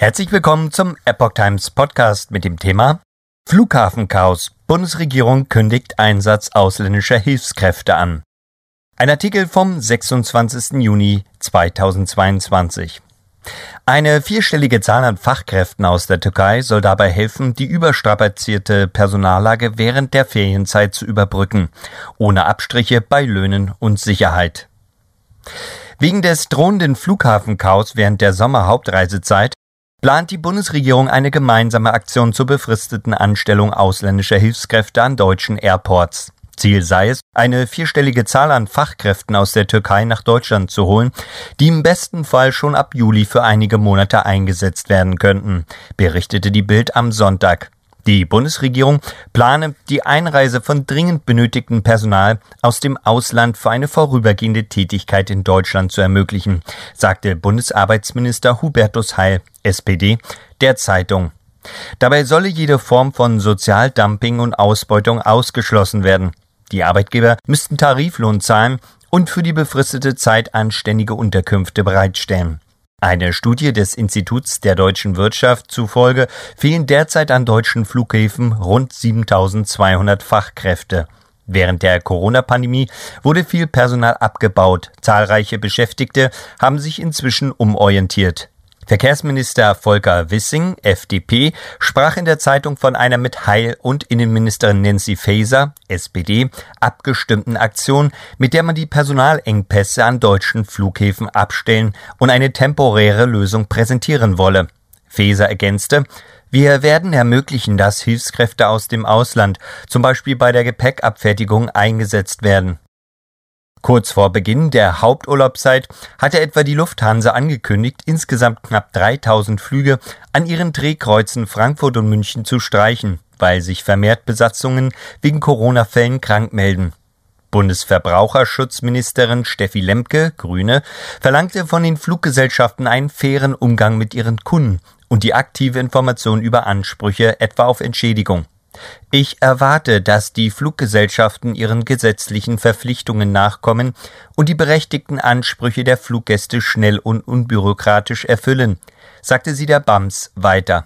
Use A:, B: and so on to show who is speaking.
A: Herzlich willkommen zum Epoch Times Podcast mit dem Thema Flughafenchaos. Bundesregierung kündigt Einsatz ausländischer Hilfskräfte an. Ein Artikel vom 26. Juni 2022. Eine vierstellige Zahl an Fachkräften aus der Türkei soll dabei helfen, die überstrapazierte Personallage während der Ferienzeit zu überbrücken, ohne Abstriche bei Löhnen und Sicherheit. Wegen des drohenden Flughafenchaos während der Sommerhauptreisezeit plant die Bundesregierung eine gemeinsame Aktion zur befristeten Anstellung ausländischer Hilfskräfte an deutschen Airports. Ziel sei es, eine vierstellige Zahl an Fachkräften aus der Türkei nach Deutschland zu holen, die im besten Fall schon ab Juli für einige Monate eingesetzt werden könnten, berichtete die Bild am Sonntag. Die Bundesregierung plane die Einreise von dringend benötigtem Personal aus dem Ausland für eine vorübergehende Tätigkeit in Deutschland zu ermöglichen, sagte Bundesarbeitsminister Hubertus Heil, SPD, der Zeitung. Dabei solle jede Form von Sozialdumping und Ausbeutung ausgeschlossen werden. Die Arbeitgeber müssten Tariflohn zahlen und für die befristete Zeit anständige Unterkünfte bereitstellen. Eine Studie des Instituts der deutschen Wirtschaft zufolge fehlen derzeit an deutschen Flughäfen rund 7200 Fachkräfte. Während der Corona-Pandemie wurde viel Personal abgebaut. Zahlreiche Beschäftigte haben sich inzwischen umorientiert. Verkehrsminister Volker Wissing, FDP, sprach in der Zeitung von einer mit Heil- und Innenministerin Nancy Faeser, SPD, abgestimmten Aktion, mit der man die Personalengpässe an deutschen Flughäfen abstellen und eine temporäre Lösung präsentieren wolle. Faeser ergänzte, wir werden ermöglichen, dass Hilfskräfte aus dem Ausland, zum Beispiel bei der Gepäckabfertigung, eingesetzt werden. Kurz vor Beginn der Haupturlaubszeit hatte etwa die Lufthansa angekündigt, insgesamt knapp 3000 Flüge an ihren Drehkreuzen Frankfurt und München zu streichen, weil sich vermehrt Besatzungen wegen Corona-Fällen krank melden. Bundesverbraucherschutzministerin Steffi Lemke, Grüne, verlangte von den Fluggesellschaften einen fairen Umgang mit ihren Kunden und die aktive Information über Ansprüche etwa auf Entschädigung. Ich erwarte, dass die Fluggesellschaften ihren gesetzlichen Verpflichtungen nachkommen und die berechtigten Ansprüche der Fluggäste schnell und unbürokratisch erfüllen, sagte sie der BAMS weiter.